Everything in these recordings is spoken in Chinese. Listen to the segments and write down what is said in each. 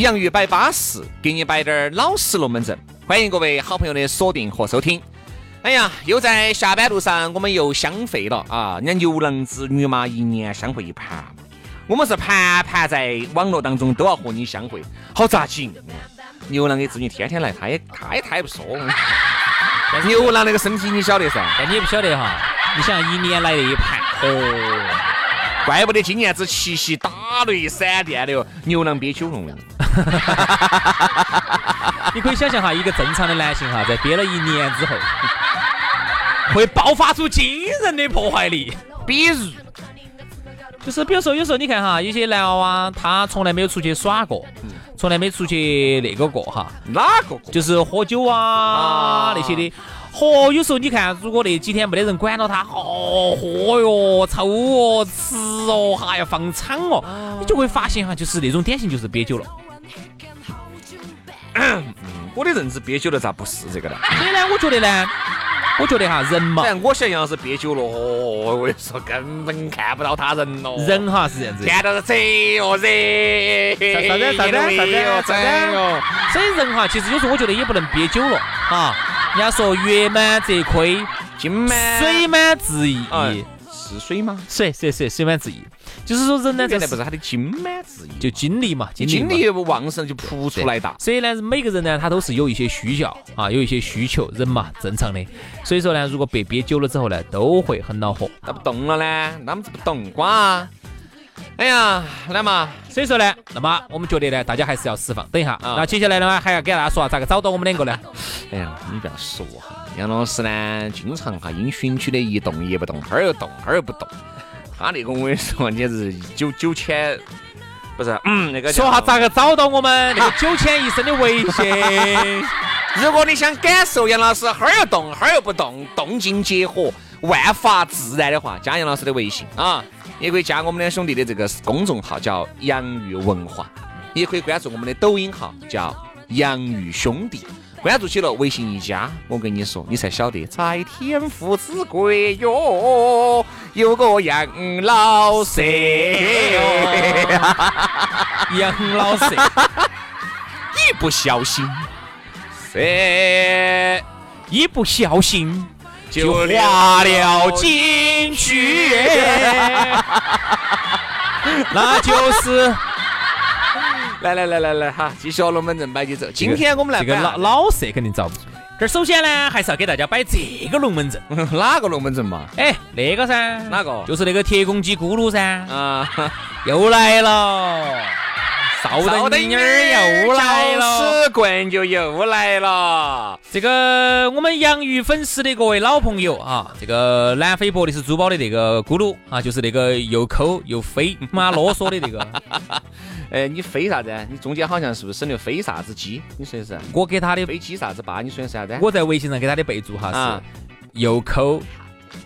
洋芋摆巴适，给你摆点儿老实龙门阵。欢迎各位好朋友的锁定和收听。哎呀，又在下班路上，我们又相会了啊！人家牛郎织女嘛，一年相会一盘。我们是盘盘在网络当中都要和你相会，好扎劲。牛郎的织女天天来，他也他也他也不说。但是牛郎那个身体你晓得噻？但你也不晓得哈，你想一年来的一盘，哦，怪不得今年子七夕打雷闪电的哟，牛郎憋酒了。你可以想象哈，一个正常的男性哈，在憋了一年之后，会爆发出惊人的破坏力。比如，就是比如说，有时候你看哈，有些男娃娃他从来没有出去耍过，从来没出去那个过哈，哪个？就是喝酒啊那些的。嚯，有时候你看，如果那几天没得人管到他，哦，喝哟，抽哦，吃哦，还要放场哦，你就会发现哈，就是那种典型就是憋酒了。我的认知憋酒了咋不是这个呢？所以呢，我觉得呢，我觉得哈，人嘛，我想要是憋酒了，哦，我跟你说，根本看不到他人了。人哈是这样子，看到是贼哦贼，啥子啥子啥子啥子所以人哈，其实有时候我觉得也不能憋酒了啊。人家说月满则亏，金满水满自溢。是水吗？水水水水满自溢。就是说人呢，原来不是他的金满自溢，就精力嘛，精力旺盛就扑出来的。所以呢，每个人呢，他都是有一些需要啊，有一些需求，人嘛正常的。所以说呢，如果被憋久了之后呢，都会很恼火。那不动了呢？那么子不动瓜？哎呀，来嘛。所以说呢，那么我们觉得呢，大家还是要释放。等一下啊，那接下来呢，还要给大家说咋个找到我们两个呢？哎呀，你不要说哈，杨老师呢，经常哈因循序的一动也不动，哈儿又动，哈儿又不动。他那个我跟你说，简直九九千，不是，嗯，那个说下咋个找到我们那个九千一生的微信？如果你想感受杨老师哈儿又动，哈儿又不动，动静结合，万法自然的话，加杨老师的微信啊，也可以加我们两兄弟的这个公众号叫洋芋文化，也可以关注我们的抖音号叫洋芋兄弟。关注起了，微信一加，我跟你说，你才晓得，在天府之国哟，有个杨老蛇，杨老蛇，一不小心，蛇，一不小心就滑了进去，那就是。来来来来来哈，继续龙门阵摆起走。今天我们来这个老老色肯定遭不住。这首先呢，还是要给大家摆这个龙门阵。哪个龙门阵嘛？哎，那个噻。哪个？就是那个铁公鸡咕噜噻。啊，又来了。少灯妮儿又来了，屎棍就又来了。这个我们洋芋粉丝的各位老朋友啊，这个南非伯利斯珠宝的那个咕噜啊，就是那个又抠又飞妈啰嗦的那个。哎，你飞啥子？你中间好像是不是省略飞啥子鸡？你说的是？我给他的飞机啥子八？你说的是啥子？我在微信上给他的备注哈是又抠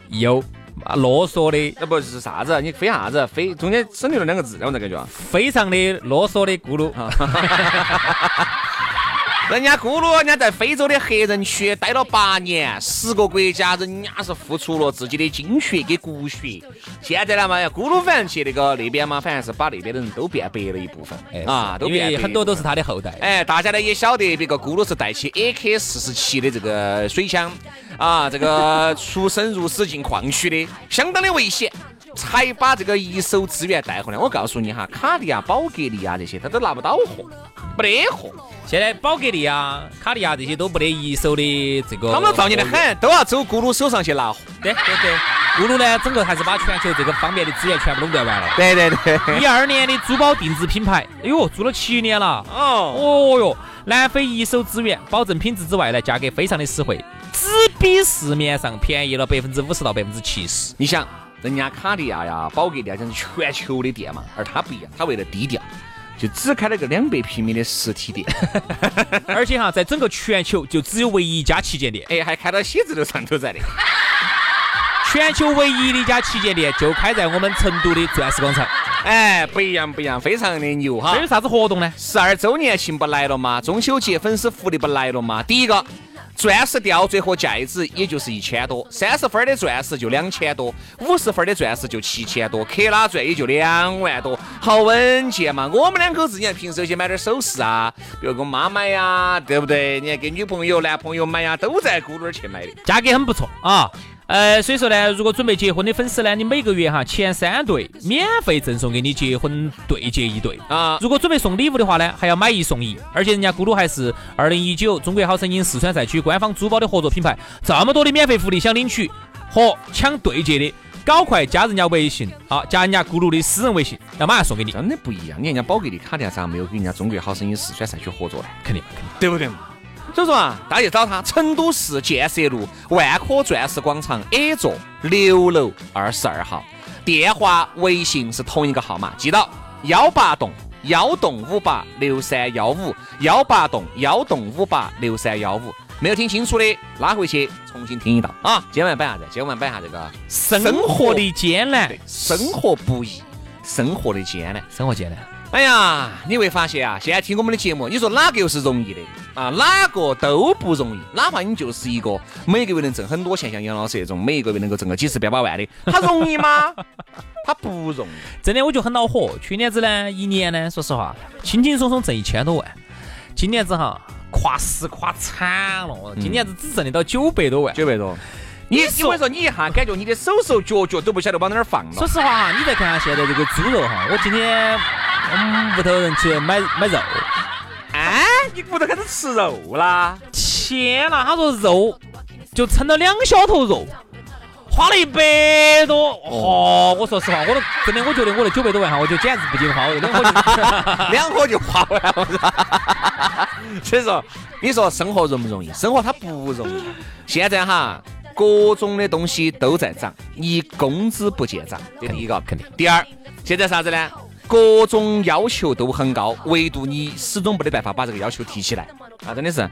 又。啊，啰嗦的，那不是啥子？你飞啥子？飞中间省略了两个字，让我咋感觉啊非常的啰嗦的咕噜。人家咕噜，人家在非洲的黑人区待了八年，十个国家，人家是付出了自己的精血跟骨血。现在呢嘛，咕噜反正去那个那边嘛，反正是把那边的人都变白了一部分，啊，都变很多都是他的后代。哎，大家呢也晓得，别个咕噜是带起 AK 四十七的这个水枪。啊，这个出生入死进矿区的，相当的危险。才把这个一手资源带回来。我告诉你哈，卡地亚、宝格丽啊这些，他都拿不到货，没得货。现在宝格丽啊、卡地亚这些都不得一手的这个，他们造孽的很，都要走咕噜手上去拿货。对对对，咕噜呢，整个还是把全球这个方面的资源全部垄断完了。对对对，一二年的珠宝定制品牌，哎呦，做了七年了。哦哦哟，南非一手资源，保证品质之外呢，价格非常的实惠，只比市面上便宜了百分之五十到百分之七十。你想？人家卡地亚呀、宝格丽啊，讲是全球的店嘛，而他不一样，他为了低调，就只开了个两百平米的实体店，而且哈，在整个全球就只有唯一一家旗舰店，哎，还开到写字楼上头在的。全球唯一的一家旗舰店就开在我们成都的钻石广场，哎，不一样不一样，非常的牛哈。这有啥子活动呢？十二周年庆不来了吗？中秋节粉丝福利不来了吗？第一个。钻石吊坠和戒指也就是一千多，三十分的钻石就两千多，五十分的钻石就七千多，克拉钻也就两万多，好稳健嘛。我们两口子，你看平时有些买点首饰啊，比如给我妈买呀，对不对？你看给女朋友、男朋友买呀，都在咕噜去买的，价格很不错啊。呃，所以说呢，如果准备结婚的粉丝呢，你每个月哈前三对免费赠送给你结婚对戒一对啊。如果准备送礼物的话呢，还要买一送一，而且人家咕噜还是二零一九中国好声音四川赛区官方珠宝的合作品牌，这么多的免费福利，想领取和抢对接的，搞快加人家微信啊，加人家咕噜的私人微信，要马上送给你。真的不一样，你人家宝格丽卡地亚咋没有跟人家中国好声音四川赛区合作呢？肯定肯定，对不对？所以说啊，大家去找他，成都市建设路万科钻石广场 A 座六楼二十二号，电话、微信是同一个号码，记到幺八栋幺栋五八六三幺五，幺八栋幺栋五八六三幺五。没有听清楚的，拉回去重新听一道啊。今天晚摆啥子？今天晚摆下这个生活的艰难，生活不易，生活的艰难，生活艰难。哎呀，你会发现啊，现在听我们的节目，你说哪个又是容易的啊？哪个都不容易。哪怕你就是一个每个月能挣很多钱，像杨老师这种，每一个月能够挣个几十、百把万的，他容易吗？他不容易。真的，我就很恼火。去年子呢，一年呢，说实话，轻轻松松挣一千多万。今年子哈，垮死垮惨了。今年子只挣得到九百多万。九百多。你因为说你一下感觉你的手手脚脚都不晓得往哪儿放了。说实话哈，你再看下现在这个猪肉哈，我今天我们屋头人去买买肉，哎，你屋头开始吃肉啦？天呐，他说肉就称了两小头肉，花了一百多。哦，我说实话，我都真的我觉得我那九百多万哈，我就简直不经花，我两伙就 两伙就花完了。所以说，你说生活容不容易？生活它不容易。现在哈。各种的东西都在涨，你工资不见涨，这第一个肯定。第二，现在啥子呢？各种要求都很高，唯独你始终没得办法把这个要求提起来啊！真的是，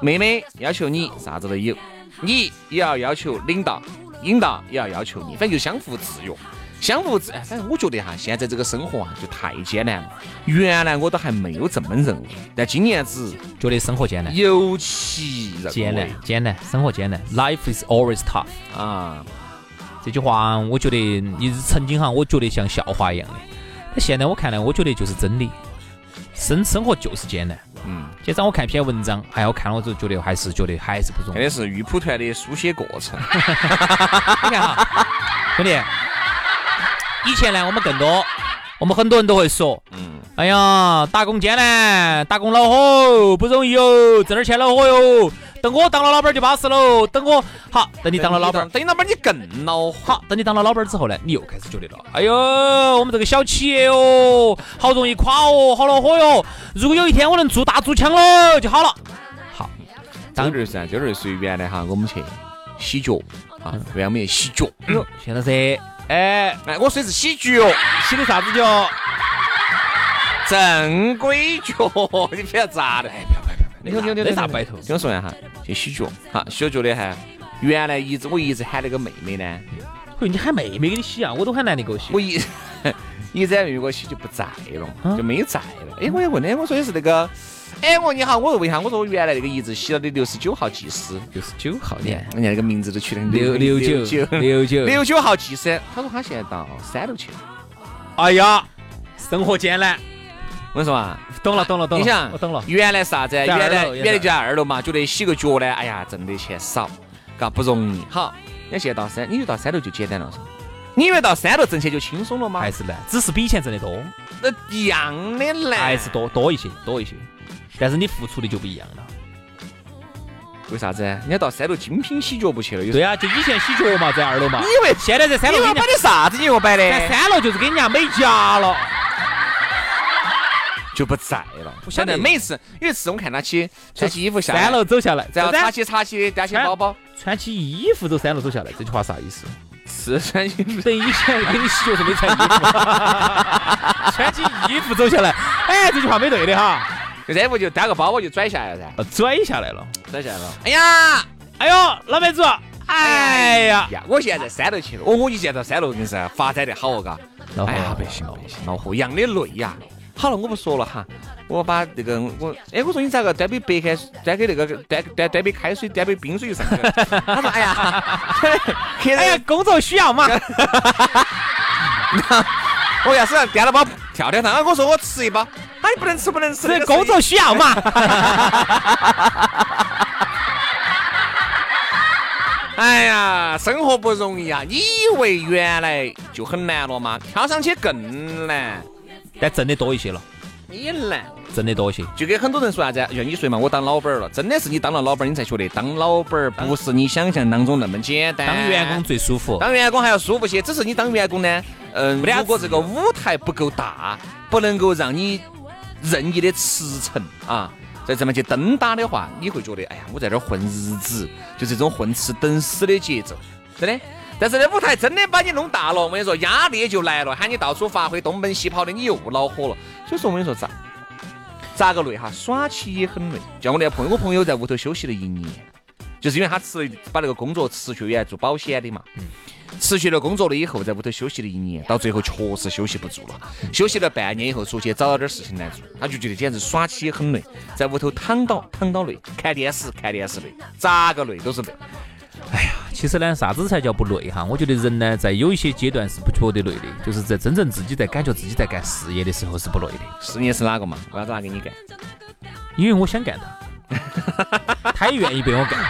妹妹要求你啥子都有，你也要要求领导，领导也要要求你，反正就相互制约。相互制，反正我觉得哈，现在这个生活啊，就太艰难了。原来我都还没有这么认为，但今年子觉得生活艰难，尤其艰难，艰难，生活艰难。Life is always tough 啊！这句话，我觉得你曾经哈，我觉得像笑话一样的，但现在我看来，我觉得就是真理。生生活就是艰难。嗯。今早我看一篇文章，还要看了之后，觉得还是觉得还是不容易。看的是玉蒲团的书写过程。你看哈，兄弟。以前呢，我们更多，我们很多人都会说，嗯，哎呀，打工艰难，打工恼火，不容易哦，挣点钱恼火哟。等我当了老板就巴适喽。等我好，等你当了老板，等你老板你更恼火。好，等你当了老板之后呢，你又开始觉得了，哎呦，我们这个小企业哦，好容易垮哦，好恼火哟。如果有一天我能做大做强了就好了。好，当然噻，就是属于原来哈，我们去洗脚啊，为我们去洗脚。哟，现在是。哎哎，我说的是洗脚，洗的啥子脚？正规脚，你不要咋的？哎，不要不要不要！你听听听，啥白头？听我说一下哈，去洗脚，哈，洗脚的哈。原来一直我一直喊那个妹妹呢，喂，你喊妹妹给你洗啊？我都喊男的给我洗。我一 一直喊妹妹给我洗就不在了，就没在了。哎，我也问的，我说的是那个。哎，我你好，我问一下，我说我原来那个一直洗了的六十九号技师，六十九号，你看人家那个名字都取得六六九六九六九号技师，他说他现在到三楼去了。哎呀，生活艰难，我跟你说嘛，懂了懂了懂了，你想我懂了，原来啥子？原来原来就在二楼嘛，觉得洗个脚呢，哎呀，挣的钱少。嘎不容易。好，你现在到三，你就到三楼就简单了噻。你以为到三楼挣钱就轻松了吗？还是难，只是比以前挣得多，那一样的难。还是多多一些，多一些。但是你付出的就不一样了。为啥子？你要到三楼精品洗脚不去了？有对啊，就以前洗脚嘛，在二楼嘛。你以为现在在三楼？你摆的啥子？你又摆的？在三楼就是给人家美甲了，就不在了。我晓得，每一次有一次我看他去穿起衣服下三楼走下来，然后擦起擦起担起包包，穿起衣服走三楼走下来，这句话啥意思？是穿衣服。等以前给你洗脚是没穿衣服，穿起衣服走下来。哎，这句话没对的哈。这不就担个包包就拽下来了噻？拽下来了，拽下来了。哎呀，哎呦，老板主，哎呀呀，我现在在三楼去了。哦，我一见到三楼，跟是发展得好哦，嘎。哎呀，不行不行，恼火，样的累呀。好了，我不说了哈，我把那个我，哎，我说你咋个端杯白开，端给那个端端端杯开水，端杯冰水就上去了？他说，哎呀，哎呀，工作需要嘛。我要是端了包跳跳糖，我说我吃一包。哎，不能吃，不能吃，这工作需要嘛？哎呀，生活不容易啊！你以为原来就很难了吗？跳上去更难，但挣的多一些了。也难，挣得多一些。就跟很多人说啥子，像你说嘛，我当老板了，真的是你当了老板，你才觉得当老板不是你想象当中那么简单。当员工最舒服，当员工还要舒服些。只是你当员工呢，嗯，如果这个舞台不够大，不能够让你。任意的驰骋啊，再这么去蹬打的话，你会觉得，哎呀，我在这混日子，就这种混吃等死的节奏，真的。但是那舞台真的把你弄大了，我跟你说，压力就来了，喊你到处发挥，东奔西跑的，你又恼火了。所以说，我跟你说咋咋个累哈，耍起也很累。像我那个朋友，我朋友在屋头休息了一年，就是因为他辞把那个工作辞去，原来做保险的嘛。嗯。辞去了工作了以后，在屋头休息了一年，到最后确实休息不住了。休息了半年以后，出去找了点事情来做，他就觉得简直耍起也很累，在屋头躺倒躺倒累，看电视看电视累，咋个累都是累。哎呀，其实呢，啥子才叫不累哈？我觉得人呢，在有一些阶段是不觉得累的，就是在真正自己在感觉自己在干事业的时候是不累的。事业是哪个嘛？为啥子拿给你干？因为我想干他，他也愿意被我干。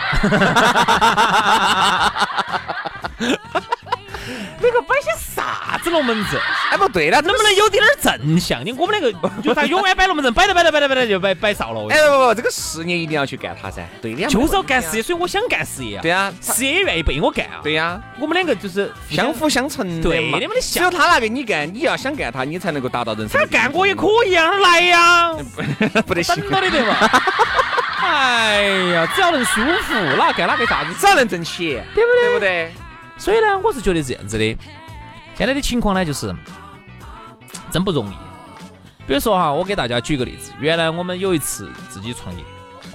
那个摆些啥子龙门阵？哎，不对了，能不能有点点正向的？我们两个 就他永远摆龙门阵，摆着摆着摆着摆着就摆摆少了。哎不不，这个事业一定要去干它噻。对的，就是要干事业，所以我想干事业啊。对啊，事业也愿意被我干啊。对呀，我们两个就是相辅相成的嘛。只有他拿给你干，你要想干他，你才能够达到人生。他干我也可以啊，来呀，不得行。等到的对嘛？哎呀，只要能舒服，哪干哪个啥子，只要能挣钱，对不对？对不对？所以呢，我是觉得这样子的。现在的情况呢，就是真不容易。比如说哈，我给大家举个例子，原来我们有一次自己创业，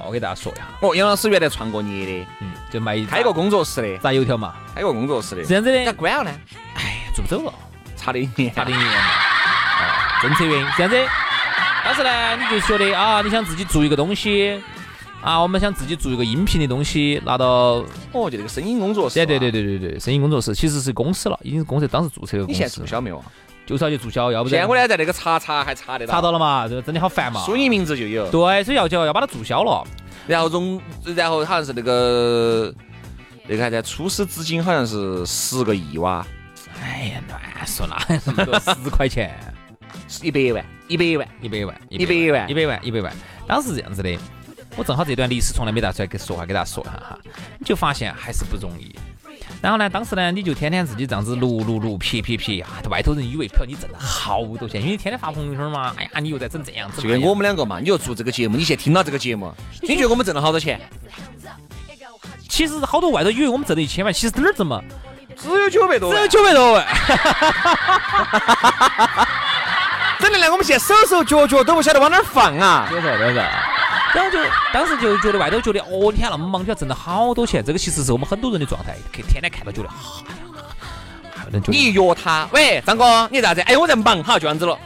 我给大家说一下。哦，杨老师原来创过业的，嗯，就卖开个工作室的，炸油条嘛，开个工作室的。这样子的，那关了呢？哎，做不走了，差了一年，差了一年嘛。啊，政策原因。这样子，当时呢，你就觉得啊，你想自己做一个东西。啊，我们想自己做一个音频的东西，拿到哦，就那个声音工作室。对对对对对对，声音工作室其实是公司了，已经是公司当时注册的公司。你现在注销没有？就是要去注销，要不然。现在我呢，在那个查查还查得到。查到了嘛？这个真的好烦嘛。输你名字就有。对，所以要就要把它注销了。然后融，然后好像是那个那个啥子初始资金好像是十个亿哇。哎呀，乱说哪什么十块钱？一百万，一百万，一百万，一百万，一百万，一百万。当时这样子的。我正好这段历史从来没拿出来给说话，给大家说一下哈，你就发现还是不容易。然后呢，当时呢，你就天天自己这样子录录录，撇撇撇啊，外头人以为，不你挣了好多钱，因为你天天发朋友圈嘛。哎呀，你又在整这样子。就跟我们两个嘛，你又做这个节目，你现在听到这个节目，你觉得我们挣了好多钱？其实好多外头以为我们挣了一千万，其实哪儿挣嘛？只有九百多，只有九百多万。真的呢，我们现在手手脚脚都不晓得往哪儿放啊！多少多少？然后就当时就觉得外头觉得哦，你看那么忙，就要挣到好多钱。这个其实是我们很多人的状态，天天看到觉得，你一约他，喂，张哥，你咋子？哎，我在忙，哈，就这样子了。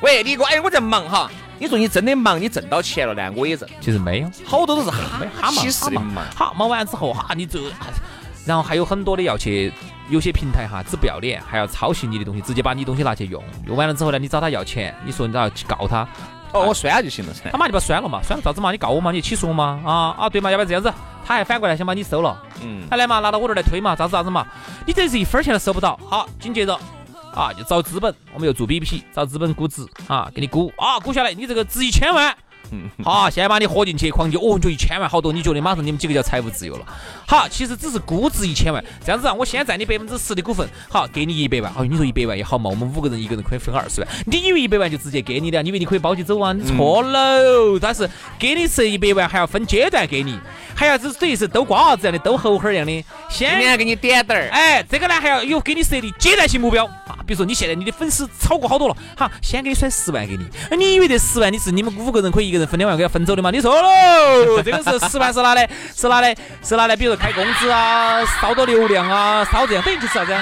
喂，李哥，哎，我在忙哈。你说你真的忙，你挣到钱了呢？我也挣。其实没有，好多都是哈哈起始的忙。好，忙完之后哈，你这，然后还有很多的要去，有些平台哈，只不要脸，还要抄袭你的东西，直接把你东西拿去用。用完了之后呢，你找他要钱，你说你要去告他？哦，我删就行了噻。他妈就把删了嘛，删了咋子嘛？你告我嘛？你起诉我嘛？啊啊，对嘛？要不然这样子，他还反过来想把你收了，嗯，他来嘛，拿到我这儿来推嘛，咋子咋子嘛，你这是一分钱都收不到。好，紧接着啊，就找资本，我们又做 BP，找资本估值啊，给你估啊，估下来你这个值一千万。好，现在把你喝进去，狂就哦，就一千万，好多，你觉得马上你们几个就财务自由了？好，其实只是估值一千万，这样子啊，我先占你百分之十的股份，好，给你一百万。哦，你说一百万也好嘛，我们五个人一个人可以分二十万，你以为一百万就直接给你的？你以为你可以包起走啊？你错了，但是给你是一百万还要分阶段给你，还要是等于是都瓜娃子一样的，都猴猴一样的，先给你点点儿，哎，这个呢还要有给你设立阶段性目标啊，比如说你现在你的粉丝超过好多了，好，先给你甩十万给你，你以为这十万你是你们五个人可以一个人分两万给他分走的嘛？你说喽，这个是十万是拿来是拿来是拿来，比如说开工资啊，烧到流量啊，烧这样，等于就是啥子？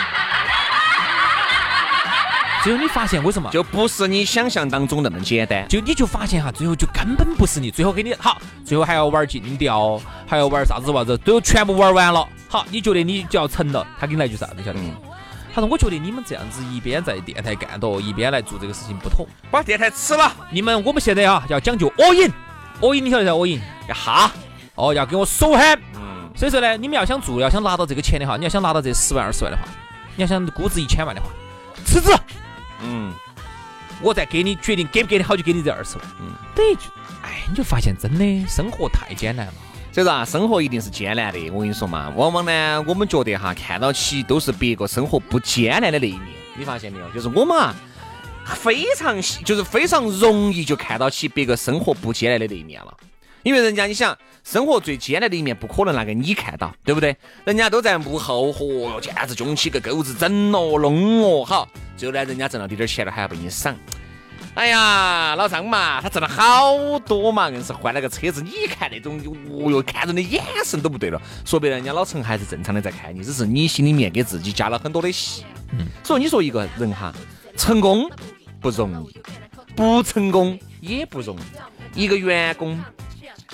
最后你发现为什么？就不是你想象当中那么简单。就你就发现哈，最后就根本不是你，最后给你好，最后还要玩尽调，还要玩啥子啥子，最后全部玩完了。好，你觉得你就要成了？他给你来句啥子？晓得吗？他说：“我觉得你们这样子一边在电台干着，一边来做这个事情不妥。把电台吃了，你们我们现在啊要讲究 all in，all in 你晓得噻？all in 要哈，哦要给我手喊。嗯，所以说呢，你们要想做，要想拿到这个钱的话，你要想拿到这十万二十万的话，你要想估值一千万的话，辞职，嗯，我再给你决定给不给你好就给你这二十万。嗯，等于就哎，你就发现真的生活太艰难了。”所以说啊，生活一定是艰难的。我跟你说嘛，往往呢，我们觉得哈，看到起都是别个生活不艰难的那一面。你发现没有？就是我们啊，非常就是非常容易就看到起别个生活不艰难的那一面了。因为人家你想，生活最艰难的一面不可能拿给你看到，对不对？人家都在幕后，嚯哟，简直凶起个钩子，整哦弄哦，好，最后呢，人家挣了点点钱了，还要被你赏。哎呀，老张嘛，他挣了好多嘛，硬是换了个车子。你看那种，哦哟，看人的眼神都不对了。说白了，人家老陈还是正常的在看你，只是你心里面给自己加了很多的戏。嗯，所以你说一个人哈，成功不容易，不成功也不容易。一个员工。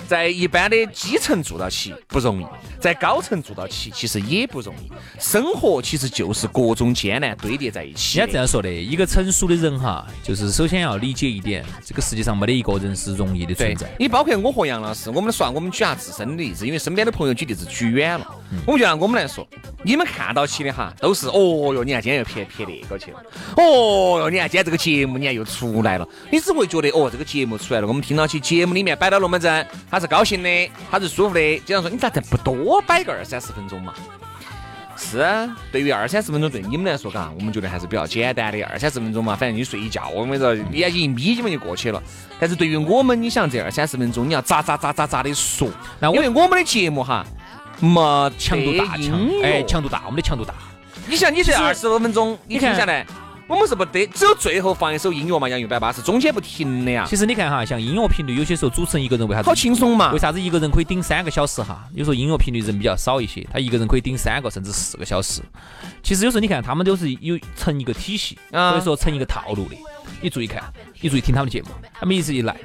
在一般的基层做到起不容易，在高层做到起其实也不容易。生活其实就是各种艰难堆叠在一起。人家这样说的，一个成熟的人哈，就是首先要理解一点，这个世界上没得一个人是容易的存在。你包括我和杨老师，我们算，我们举下自身的例子，因为身边的朋友举例子举远了。我们就拿我们来说，你们看到起的哈，都是哦哟，你看今天又撇撇那个去了，哦哟，你看今天这个节目你看又出来了，你只会觉得哦，这个节目出来了，我们听到起节目里面摆到龙门阵。他是高兴的，他是舒服的。经常说，你咋这不多摆个二三十分钟嘛？是啊，对于二三十分钟对你们来说，嘎，我们觉得还是比较简单的。二三十分钟嘛，反正你睡一觉，我跟你说，眼睛一眯，基本就过去了。但是对于我们，你想这二三十分钟，你要咋咋咋咋咋的说？那因为我们的节目哈，没强度大，强哎，强度大，我们的强度大。你想，你这二十多分钟，你听下来。我们是不得，只有最后放一首音乐嘛，杨一百八是中间不停的呀。其实你看哈，像音乐频率，有些时候主持人一个人为啥子好轻松嘛？为啥子一个人可以顶三个小时哈？有时候音乐频率人比较少一些，他一个人可以顶三个甚至四个小时。其实有时候你看他们都是有成一个体系，或者说成一个套路的。你注意看，你注意听他们的节目，他们一直一来。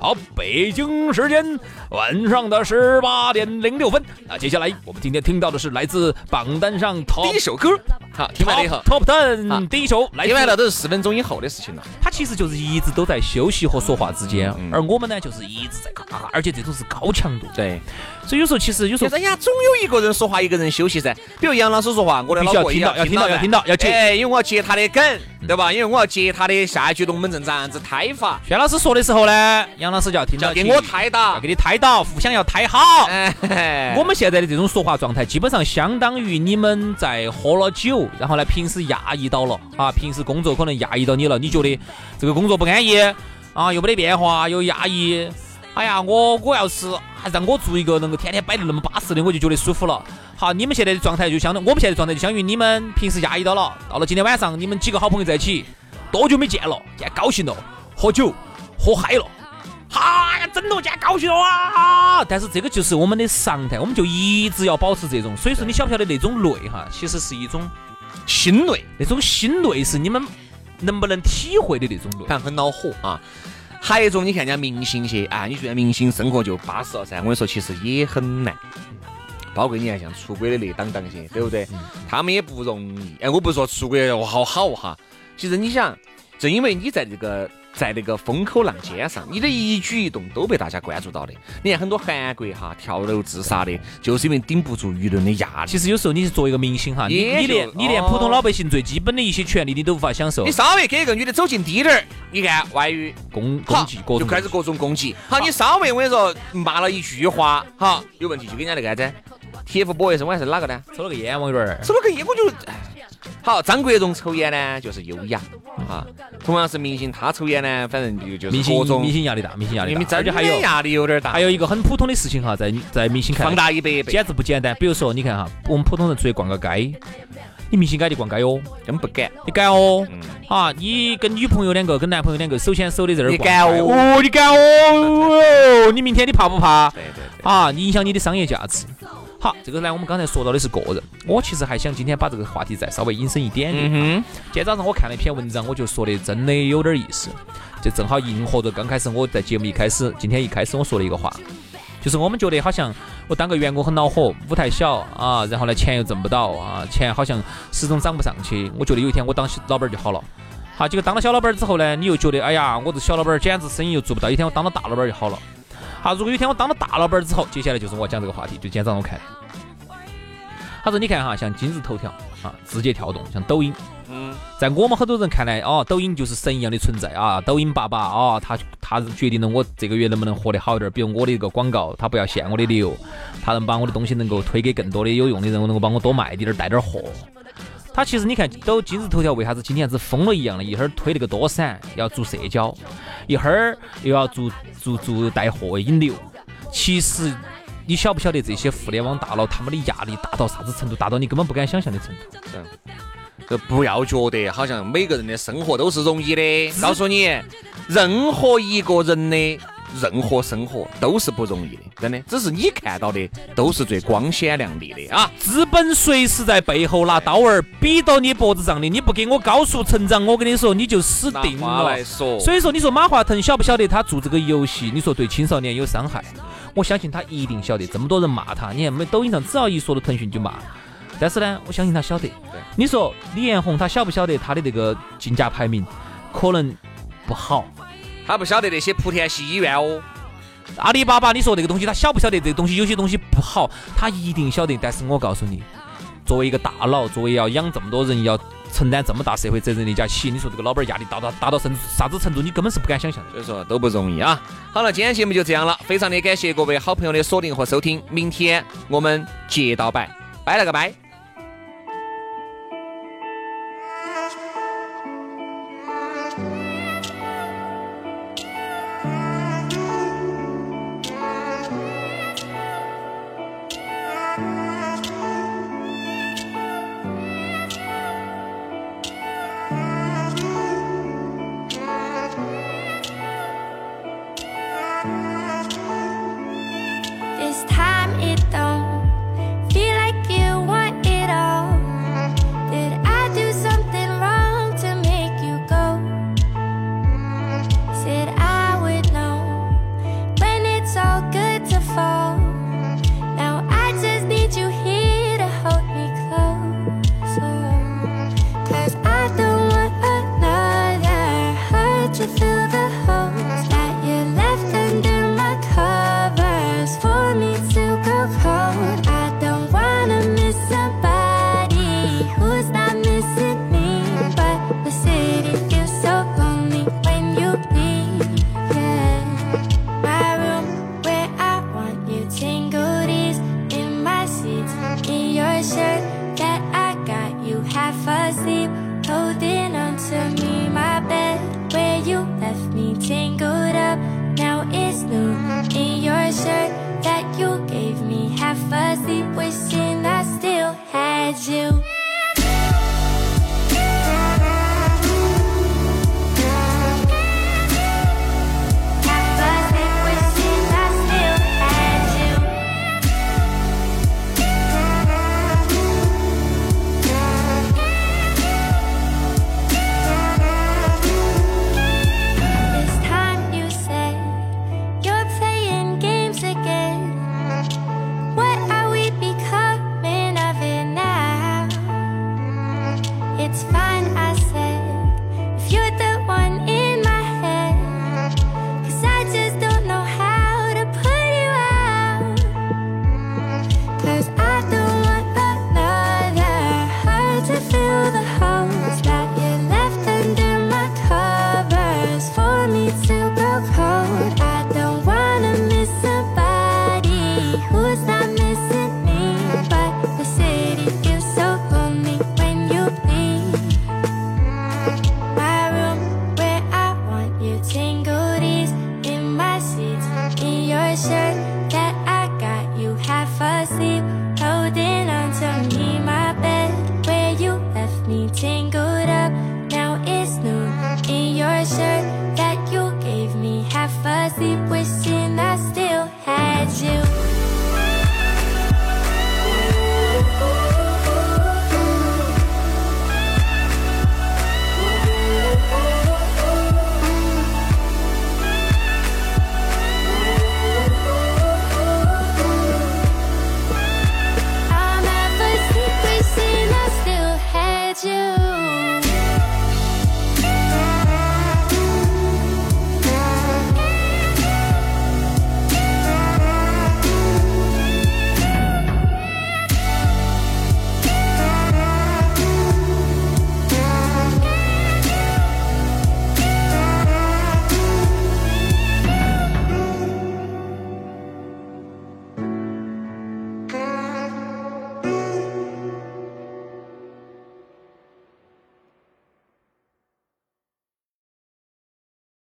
好，北京时间晚上的十八点零六分。那接下来我们今天听到的是来自榜单上第一首歌。好，听完了以后，Top Ten 第一首，听完了都是四分钟以后的事情了。他其实就是一直都在休息和说话之间，而我们呢，就是一直在咔咔，而且这种是高强度。对，所以有时候其实有时候，哎呀，总有一个人说话，一个人休息噻。比如杨老师说话，我的老婆要听到，要听到，要听到，要接，哎，因为我要接他的梗，对吧？因为我要接他的下一句龙门阵咋样子胎法。轩老师说的时候呢，杨老师就要听到。给我胎到，要给你胎到，互相要胎好。我们现在的这种说话状态，基本上相当于你们在喝了酒，然后呢，平时压抑到了啊，平时工作可能压抑到你了，你觉得这个工作不安逸啊，又没得变化，又压抑。哎呀，我我要是还让我做一个能够天天摆得那么巴适的，我就觉得舒服了。好，你们现在的状态就相当，我们现在状态就相当于你们平时压抑到了，到了今天晚上，你们几个好朋友在一起，多久没见了，见高兴了，喝酒喝嗨了。哈呀，整多见高兴了哇啊！但是这个就是我们的常态，我们就一直要保持这种。所以说，你晓不晓得那种累哈，其实是一种心累，那种心累是你们能不能体会的那种累，反正很恼火啊。还有一种，你看人家明星些啊，你觉得明星生活就巴适了噻？我跟你说，其实也很难。包括你看像出轨的那当当些，对不对？他们也不容易。哎，我不是说出轨要好好哈，其实你想。正因为你在这个在那个风口浪尖上，你的一举一动都被大家关注到的。你看很多韩国哈跳楼自杀的，就是因为顶不住舆论的压力。其实有时候你是作为一个明星哈，你你连你连普通老百姓最基本的一些权利你都无法享受你，稍微给一个女的走近低点儿，你看外遇。攻攻击就开始各种攻击。好，你稍微我跟你说骂了一句话，好有问题就跟人家那个啥子，TFBOYS 我还是哪个呢？抽了个烟，王有点儿。抽了个烟我就，哎好，张国荣抽烟呢就是优雅啊，同样是明星，他抽烟呢，反正就就是明星各种明星压力大，明星压力大，而因为真且还有压力有点大，还有一个很普通的事情哈，在在明星看来放大一百倍，简直不简单。比如说，你看哈，我们普通人出去逛个街，你明星敢去逛街哟？真不敢。你敢哦？嗯啊，你跟女朋友两个、跟男朋友两个手牵手的在这儿你逛你敢哦哦？你敢哦？哦，你明天你怕不怕？对对对，啊，影响你的商业价值。好，这个呢，我们刚才说到的是个人，我其实还想今天把这个话题再稍微引申一点点。嗯今天早上我看了一篇文章，我就说的真的有点意思，就正好迎合着刚开始我在节目一开始，今天一开始我说的一个话，就是我们觉得好像我当个员工很恼火，舞台小啊，然后呢钱又挣不到啊，钱好像始终涨不上去。我觉得有一天我当老板就好了。好，结果当了小老板之后呢，你又觉得哎呀，我这小老板简直生意又做不到，一天我当了大老板就好了。好，如果有一天我当了大老板之后，接下来就是我讲这个话题，就今天早上我看的。他说：“你看哈，像今日头条啊，字节跳动，像抖音，嗯，在我们很多人看来，哦，抖音就是神一样的存在啊，抖音爸爸啊，他他决定了我这个月能不能活得好一点儿。比如我的一个广告，他不要限我的流，他能把我的东西能够推给更多的有用的人，我能够帮我多卖点儿，带点儿货。他其实你看，都今日头条为啥子今天子疯了一样的？一会儿推那个多闪，要做社交，一会儿又要做做做带货引流。其实你晓不晓得这些互联网大佬他们的压力大到啥子程度？大到你根本不敢想象的程度。嗯就不要觉得好像每个人的生活都是容易的。告诉你，任何一个人的任何生活都是不容易的，真的。只是你看到的都是最光鲜亮丽的啊。资本随时在背后拿刀儿比到你脖子上的，你不给我高速成长，我跟你说你就死定了来。说，所以说，你说马化腾晓不晓得他做这个游戏？你说对青少年有伤害？我相信他一定晓得。这么多人骂他，你看没抖音上只要一说到腾讯就骂。但是呢，我相信他晓得。你说李彦宏他晓不晓得他的这个竞价排名可能不好？他不晓得那些莆田系医院哦。阿里巴巴，你说这个东西他晓不晓得？这个东西有些东西不好，他一定晓得。但是我告诉你，作为一个大佬，作为要养这么多人，要承担这么大社会责任的一家企业，你说这个老板压力大到大到甚至啥子程度，你根本是不敢想象。所以说都不容易啊。好了，今天节目就这样了，非常的感谢各位好朋友的锁定和收听，明天我们接到拜，拜了个拜。